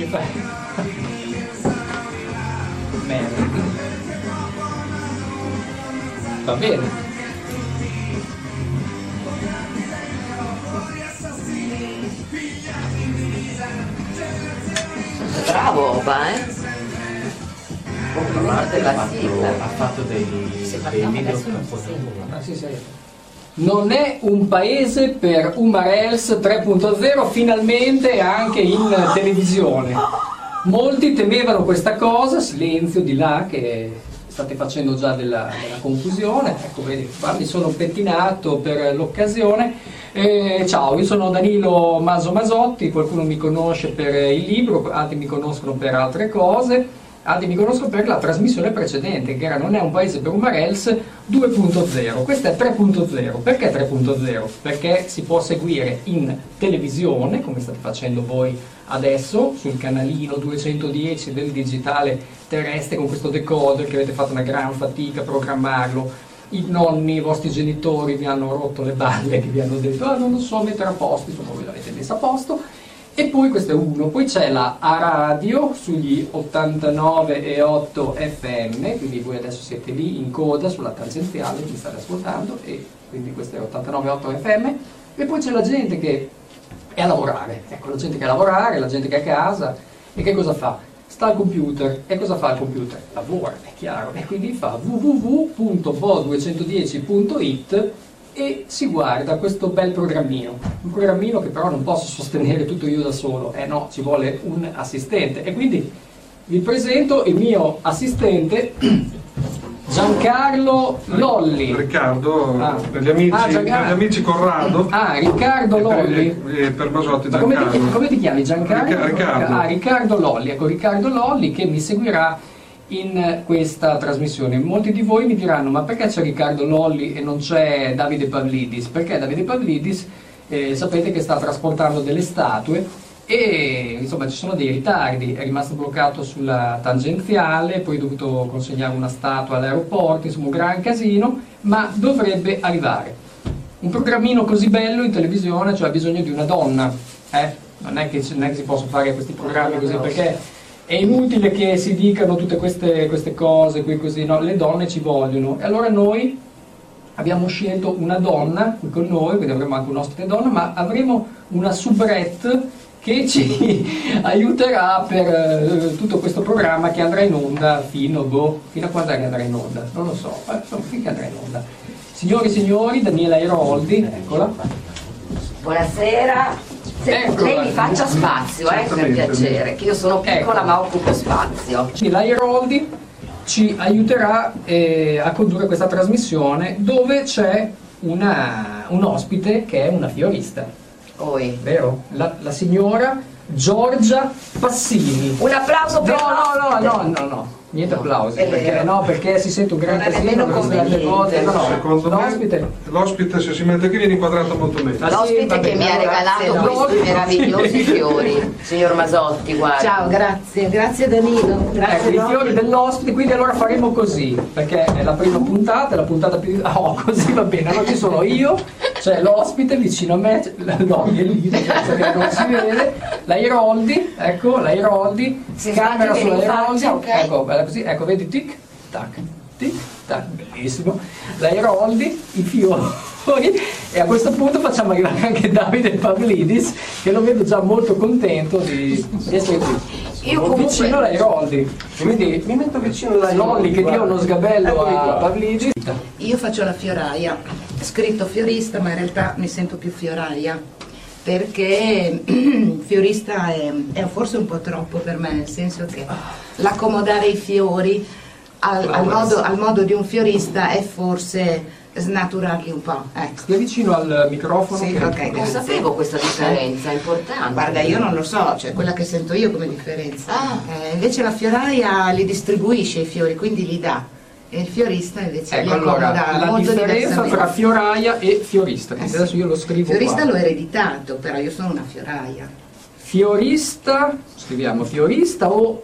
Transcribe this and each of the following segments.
Che fai? Merda. Va bene. Bravo Oba, eh? Complimenti per la sigla. ha fatto dei, dei video si con sente. Ah, sì, sì. Non è un paese per Umarels 3.0 finalmente anche in televisione. Molti temevano questa cosa, silenzio di là che state facendo già della, della confusione. Ecco, vedi, qua mi sono pettinato per l'occasione. Eh, ciao, io sono Danilo Maso Masotti, qualcuno mi conosce per il libro, altri mi conoscono per altre cose. Altri mi conoscono per la trasmissione precedente, che era Non è un paese per Umarels 2.0. Questa è 3.0. Perché 3.0? Perché si può seguire in televisione, come state facendo voi adesso, sul canalino 210 del digitale terrestre con questo decoder che avete fatto una gran fatica a programmarlo. I nonni, i vostri genitori vi hanno rotto le balle, che vi hanno detto ah non lo so mettere a posto, insomma voi l'avete messa a posto. E poi questo è uno, poi c'è la A radio sugli 89,8 FM, quindi voi adesso siete lì in coda sulla tangenziale, mi state ascoltando, e quindi questo è 89,8 FM, e poi c'è la gente che è a lavorare, ecco la gente che è a lavorare, la gente che è a casa, e che cosa fa? Sta al computer, e cosa fa il computer? Lavora, è chiaro, e quindi fa www.bo210.it e si guarda questo bel programmino, un programmino che però non posso sostenere tutto io da solo, eh no, ci vuole un assistente e quindi vi presento il mio assistente Giancarlo Lolli. Riccardo, Ah. per, gli amici, Ah, per Giancarlo. gli amici Corrado Ah, Riccardo per, Lolli. e per Basotti Ma come ti, Giancarlo. come ti chiami Giancarlo? Ricca- Riccardo. Ah, Riccardo Lolli, ecco Riccardo Lolli che mi seguirà in questa trasmissione. Molti di voi mi diranno ma perché c'è Riccardo Lolli e non c'è Davide Pavlidis? Perché Davide Pavlidis eh, sapete che sta trasportando delle statue e insomma ci sono dei ritardi, è rimasto bloccato sulla tangenziale, poi ha dovuto consegnare una statua all'aeroporto, insomma un gran casino, ma dovrebbe arrivare un programmino così bello in televisione cioè ha bisogno di una donna eh? non, è che, non è che si possono fare questi programmi così perché è inutile che si dicano tutte queste, queste cose qui così no? le donne ci vogliono e allora noi abbiamo scelto una donna qui con noi quindi avremo anche un ospite donna ma avremo una soubrette che ci aiuterà per eh, tutto questo programma che andrà in onda fino, boh, fino a quando andrà in onda? Non lo so, eh, insomma, finché andrà in onda. Signori e signori, Daniela Airoldi, eccola. Buonasera. Se- Eccola. lei mi faccia spazio, eh, per piacere, che io sono piccola Ecco. ma occupo spazio. La Airoldi ci aiuterà eh, a condurre questa trasmissione dove c'è una- un ospite che è una fiorista, Poi. vero? La, la signora Giorgia Passini. Un applauso per No, no, no, no, no, no, niente applausi, È perché, vero. no, perché si sente un gran è casino, nemmeno queste cose, no, no, Secondo l'ospite... me l'ospite se si mette qui viene inquadrato molto meglio. Sì, L'ospite vabbè, che mi ha regalato no- questi meravigliosi fiori, signor Masotti, guarda. Ciao, grazie, grazie Danilo, grazie Ecco, i Lolli. fiori dell'ospite, quindi allora faremo così, perché è la prima puntata, è la puntata più... Oh, così va bene, allora ci sono io, c'è l'ospite vicino a me, la Loglia lì, perché non si vede, la Iroldi, ecco, la Iroldi, Si camera sulla Iroldi, ecco, bella così, ecco, vedi, tic, tac, tic, tac, bellissimo, la Iroldi, i fiori, e a questo punto facciamo arrivare anche Davide Pavlidis, che lo vedo già molto contento di, di essere qui. Io comunque- vicino alla Iroldi, quindi Mi metto vicino alla Lolli che dia uno sgabello Eccoli a. Pavlidis. Io faccio la fioraia, scritto fiorista, ma in realtà mi sento più fioraia, perché fiorista è, è forse un po' troppo per me, nel senso che l'accomodare i fiori al, al modo, al modo di un fiorista è forse snaturarli un po'. Ecco. Stia vicino al microfono. Sì, che- ok, Non sapevo questa differenza, è importante. Guarda, io non lo so, cioè quella che sento io come differenza. Ah. Eh, invece la fioraia li distribuisce i fiori, quindi li dà. E il fiorista invece Ecco allora, la molto differenza tra fioraia e fiorista. Quindi Eh sì. adesso io lo scrivo Fiorista qua. l'ho ereditato, però io sono una fioraia. Fiorista, scriviamo fiorista o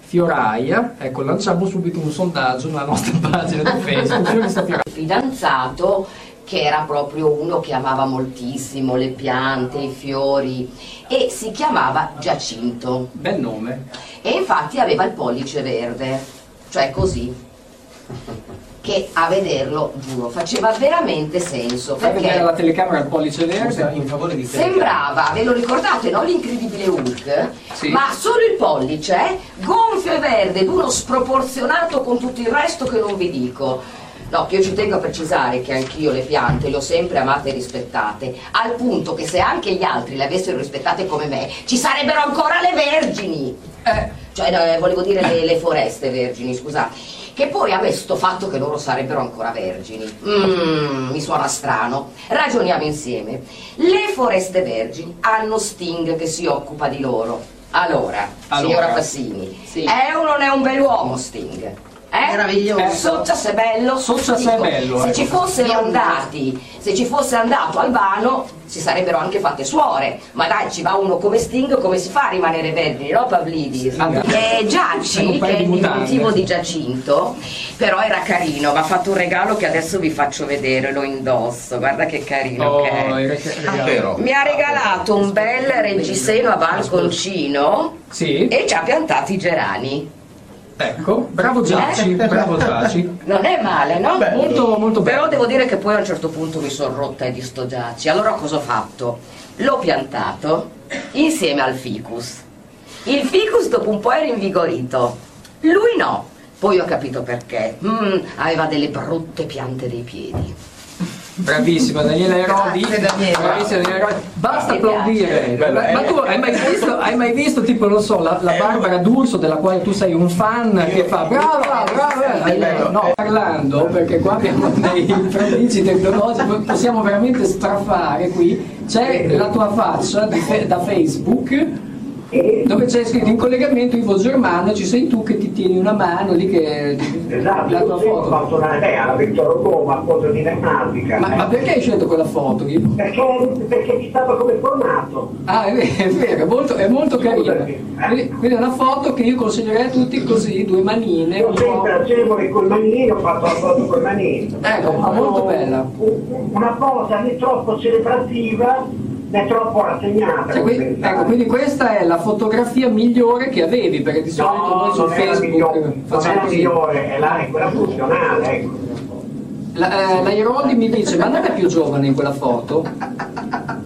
fioraia. Ecco, lanciamo subito un sondaggio nella nostra pagina di Facebook. Fiorista fioraia. fidanzato che era proprio uno che amava moltissimo le piante, i fiori e si chiamava Giacinto Bel nome. e infatti aveva il pollice verde, cioè così, che a vederlo, giuro, faceva veramente senso perché telecamera il pollice verde. in favore di sembrava, ve lo ricordate, no? L'incredibile Hulk? Sì. Ma solo il pollice, gonfio e verde, ed uno sproporzionato con tutto il resto che non vi dico. No, che io ci tengo a precisare che anch'io le piante le ho sempre amate e rispettate, al punto che se anche gli altri le avessero rispettate come me, ci sarebbero ancora le vergini. Eh, Cioè, no, eh, volevo dire le, le foreste vergini, scusate. Che poi a me sto fatto che loro sarebbero ancora vergini. Mm, mi suona strano. Ragioniamo insieme. Le foreste vergini hanno Sting che si occupa di loro. Allora, Allora. signora Fassini, Sì. è o non è un bell'uomo Sting? Eh? Meraviglioso. Soccia se bello. Soccia se Dico, bello, Se ecco. ci fossero andati, se ci fosse andato Albano, si sarebbero anche fatte suore. Ma dai, ci va uno come Sting, come si fa a rimanere vergini, no Pavlidis? Ah, E Giaci, che è il diminutivo di Giacinto, però era carino, mi ha fatto un regalo che adesso vi faccio vedere, lo indosso, guarda che carino oh, che è. Vero. Mi ha regalato un bel reggiseno a balconcino Sì, e ci ha piantato i gerani. Ecco, bravo Giaci, Eh? bravo Giaci. Non è male, no? Molto, molto bello. Però devo dire che poi a un certo punto mi sono rotta di sto giaci. Allora cosa ho fatto? L'ho piantato insieme al ficus. Il ficus dopo un po' era invigorito. Lui no. Poi ho capito perché. Mm, aveva delle brutte piante dei piedi. Bravissima Daniela Erodi. Bravissima Daniela Erodi. Basta applaudire. Bella, Ma eh. tu hai mai visto, hai mai visto tipo, non so, la, la Barbara D'Urso della quale tu sei un fan che fa brava, brava. Bello. No, parlando, perché qua abbiamo dei prodigi tecnologici, possiamo veramente strafare qui. C'è la tua faccia da Facebook dove c'è scritto in collegamento Ivo Germano, ci sei tu che ti tieni una mano lì che Esatto, la tua così ho foto. fatto una idea alla Vittorio Como, a foto di Nematica. Ma, ma perché hai scelto quella foto? Ivo? Perché, perché ci stava come formato. Ah, è vero, è vero, è molto, è molto carina. Quindi, quindi è una foto che io consiglierei a tutti così, due manine, Io sempre agevole col manino, ho fatto la foto col manino. Ecco, ma molto bella. Un- Una cosa né troppo celebrativa né troppo rassegnata. Cioè, come qui- pensavo. ecco, quindi questa è la fotografia migliore che avevi, perché di solito No, noi su non è la Facebook migliore, non è facciamo la così. migliore, è, la, è quella funzionale, ecco. La, eh, la Irodi mi dice, ma non è più giovane in quella foto?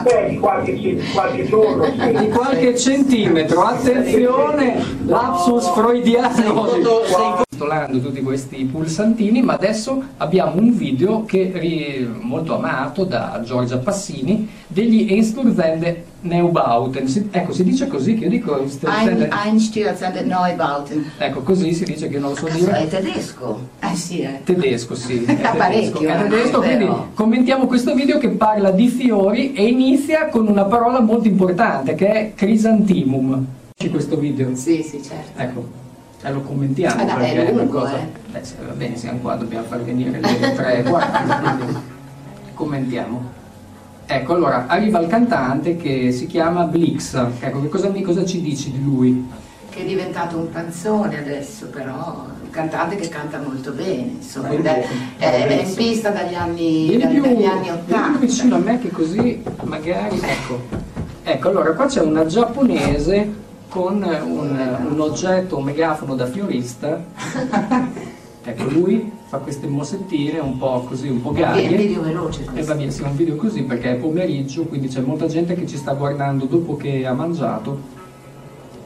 Beh, di qualche, qualche giorno sì. Di qualche centimetro, attenzione, lapsus freudiano. Titolando tutti questi pulsantini, ma adesso abbiamo un video che è molto amato da Giorgia Passini degli Einstürzende Neubauten. Si- ecco, si dice così che io dico Ein, Einstürzende. Einstürzende Neubauten. Ecco, così si dice che non lo so È dire. tedesco. Eh sì, eh. Tedesco, sì. È tedesco, è eh, tedesco, però. quindi commentiamo questo video che parla di fiori e inizia con una parola molto importante che è crisantimum. Questo video. Sì, sì, certo. Ecco, e lo commentiamo Ah, perché è lungo, cosa. eh. Beh, va bene, siamo qua, dobbiamo far venire le 3 e 40, quindi commentiamo. Ecco, allora arriva il cantante che si chiama Blix. Ecco, che cosa, cosa ci dici di lui? Che è diventato un panzone adesso, però un cantante che canta molto bene, insomma, è, è- è in pista dagli anni, Vieni dagli, più, dagli anni vieni 80. più vicino a me che così magari ecco. Ecco, allora qua c'è una giapponese con un, un oggetto, un megafono da fiorista. ecco, lui fa queste mossettine un po' così, un po' È un gaie. video veloce E va via, sì, è un video così perché è pomeriggio, quindi c'è molta gente che ci sta guardando dopo che ha mangiato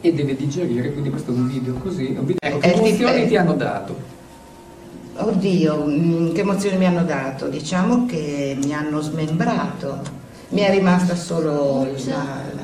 e deve digerire, quindi questo è un video così. un video- Ecco, che emozioni è- ti hanno dato? Oddio, mm, che emozioni mi hanno dato? Diciamo che mi hanno smembrato, mi è rimasta solo la, la-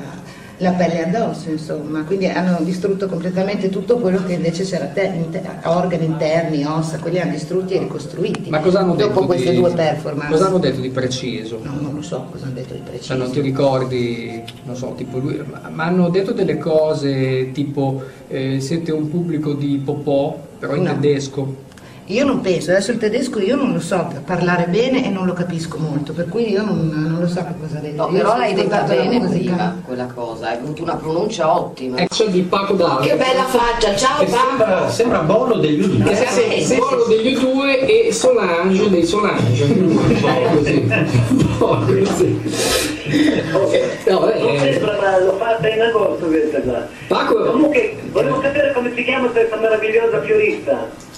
la pelle addosso, insomma, quindi hanno distrutto completamente tutto quello che invece c'era, te- inter- organi interni, ossa, quelli hanno distrutti e ricostruiti. Ma cosa hanno detto? Dopo queste di- due performance. Cosa hanno detto di preciso? No, non lo so cosa hanno detto di Cioè preciso. non ti ricordi, non so, tipo lui, ma, ma hanno detto delle cose tipo eh, siete un pubblico di popò, però in No. tedesco. Io non penso, adesso il tedesco io non lo so parlare bene e non lo capisco molto, per cui io non, non lo so che cosa dire. No, però l'hai detta bene prima, quella cosa, hai avuto una pronuncia ottima. Ecco di Paco D'Arco. Che bella faccia, ciao Che sembra, sembra Bono degli Che Udine. siamo sì, sì, Paolo degli U2 e Solange dei Solange. Po' così. Po' così. Ok, no, Non eh, sembra, ma l'ho fatta in agosto questa qua. Paco, Comunque, volevo sapere come si chiama questa meravigliosa fiorista.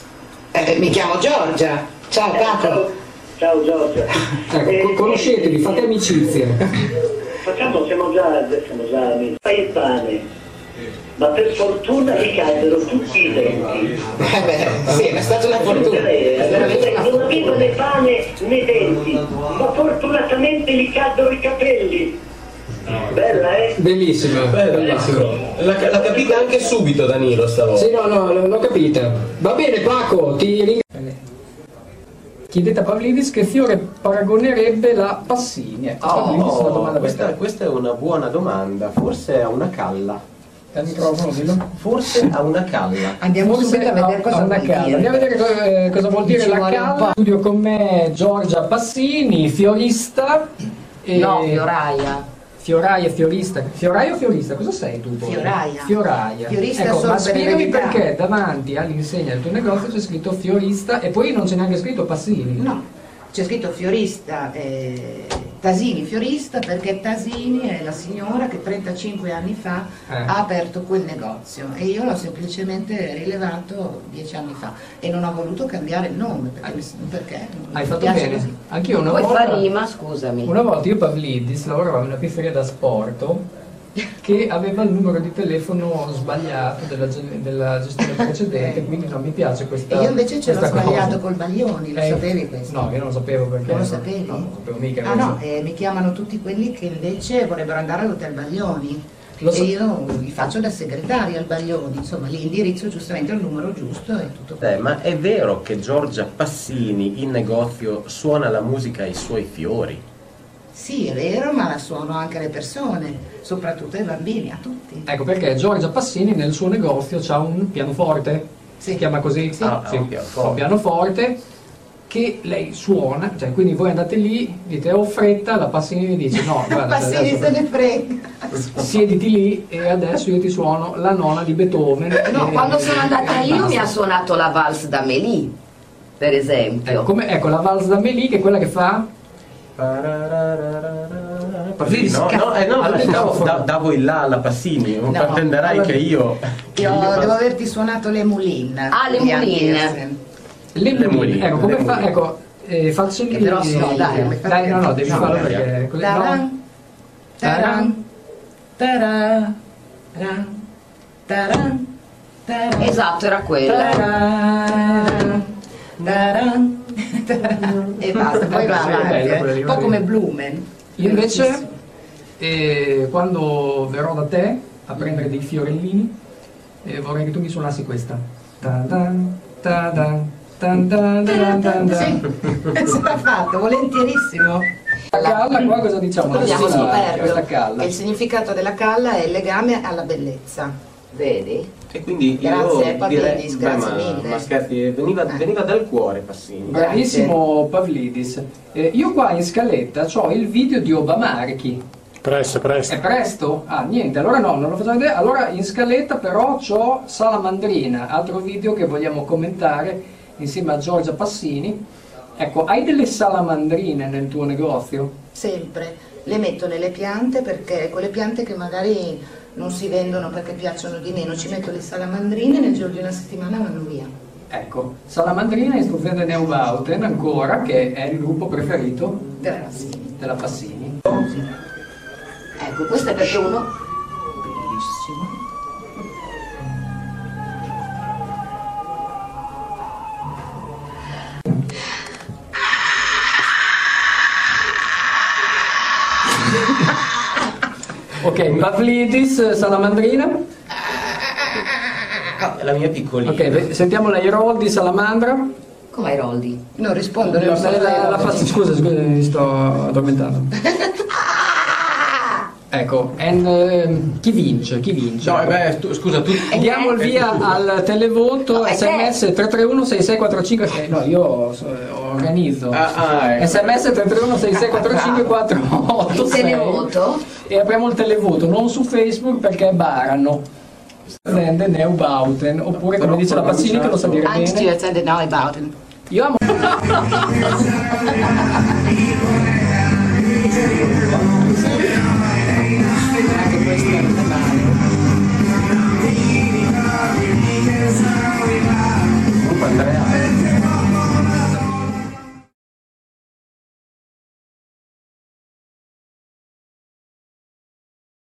Eh, mi chiamo Giorgia. Ciao Eh, Paco. ciao, ciao Giorgia. ecco, Eh, co- conoscetevi, fate amicizia. Facciamo, siamo già, siamo già amici. Fai il pane. Ma per fortuna gli caddero tutti i denti. Eh beh, sì, è stata una fortuna. Eh, Non aveva né pane né denti, ma fortunatamente gli caddero i capelli. Bellissima, bellissima. L'ha, l'ha capita anche subito Danilo stavolta. Sì, no, no, l'ho capita. Va bene Paco, ti ringrazio. Chiedete a Pavlidis che fiore paragonerebbe la Passini. Ecco, Pavlidis una domanda Oh, questa, questa. questa è una buona domanda. Forse a una calla. Al microfono, dillo. Forse a una calla. Andiamo Forse subito a vedere cosa vuol calla. dire. Andiamo a vedere eh, cosa vuol dire la calla. studio con me Giorgia Passini, fiorista. e- No, Fioraia. Fioraia, fiorista. Fioraia o fiorista? Cosa sei tu? poi? Fioraia. Fioraia. Fiorista ecco, ma per spiegami eredità. perché davanti all'insegna del tuo negozio c'è scritto fiorista e poi non c'è neanche scritto Passini. No, c'è scritto fiorista, eh, Tasini fiorista perché Tasini è la signora che 35 anni fa Eh. ha aperto quel negozio e io l'ho semplicemente rilevato dieci anni fa e non ho voluto cambiare il nome perché, mi- perché non Hai mi fatto piace bene. così. Anch'io una Poi volta. fa rima, scusami. Una volta io Pavlidis lavoravamo in una pizzeria da sport che aveva il numero di telefono sbagliato della, della gestione precedente, quindi non mi piace questa E io invece ce l'ho sbagliato cosa. col Baglioni, lo Eh, sapevi questo? No, io non lo sapevo perché. Non lo sapevi? No, non lo sapevo mica. Ah no, eh, mi chiamano tutti quelli che invece vorrebbero andare all'hotel Baglioni. Lo so. E io li faccio da segretaria al Baglioni, insomma l'indirizzo giustamente al numero giusto e tutto Eh, ma è vero che Giorgia Passini in negozio suona la musica ai suoi fiori? Sì, è vero, ma la suono anche alle persone, soprattutto ai bambini, a tutti. Ecco perché Giorgia Passini nel suo negozio ha un pianoforte, Sì. si chiama così? Sì. Ah, un pianoforte. un pianoforte che lei suona, cioè quindi voi andate lì, dite ho fretta, la Passini vi dice no, guarda, Passini se ne frega. siediti lì e adesso io ti suono la nona di Beethoven. No, E- quando sono andata io mi basta. ha suonato la valse d'Amélie, per esempio. Ecco, come- ecco, la valse d'Amélie che è quella che fa Sì, no, no, eh, no, Allora, davo, da- davo il là alla Passini, No, comprenderai allora- che io... Io io- devo averti suonato le Moulin. Ah, le Moulin. Le Le muline, Ecco, come fa? Ecco, eh, faccio Che però sono, dai, dai, no, no, devi No, farlo perché no. Taran, taran, taran, taran, taran. Esatto, era quella. Taran, taran, taran. E basta, poi va avanti, bella eh. un po' come. Blumen. Io invece, eh, quando verrò da te a prendere dei fiorellini, eh, vorrei che tu mi suonassi questa. Tan tan tan. Sì, sarà fatto, volentierissimo. La calla qua cosa diciamo? Abbiamo scoperto che il significato della calla è il legame alla bellezza. Vedi? E quindi Grazie, io Pavlidis, direi, beh, grazie ma, mille. ma scherzi, veniva, Eh. veniva dal cuore Passini. Bravissimo Pavlidis. Eh, io qua in scaletta ho il video di Obamarchi. Presto, presto. È presto? Ah, niente, allora no, non lo facciamo vedere. Allora in scaletta però c'ho Salamandrina, altro video che vogliamo commentare insieme a Giorgia Passini. Ecco, hai delle salamandrine nel tuo negozio? Sempre. Le metto nelle piante perché quelle piante che magari non si vendono perché piacciono di meno, ci metto le salamandrine nel giro di una settimana vanno via. Ecco, Salamandrina Istruzione Neubauten ancora, che è il gruppo preferito Però sì. della Passini. Ecco, questo è perché uno... Ok, Pavlidis, Salamandrina. Ah, la mia piccolina. Ok, sentiamo la Herol di Salamandra. Come ai Roldi? Non rispondo, La, la- la- scusa, scusa, mi sto addormentando. Ecco, en, ehm, chi vince? Chi vince? No, eh beh, tu- scusa, tu... Diamo il via al televoto No, sms 331 6645 6 no io so- organizzo Ah, ah, ecco. sms 331 6645 Il 486 televoto? e apriamo il televoto non su facebook perché barano Stende Neubauten oppure come dice la Passini che lo sa dire bene den Neubauten. io amo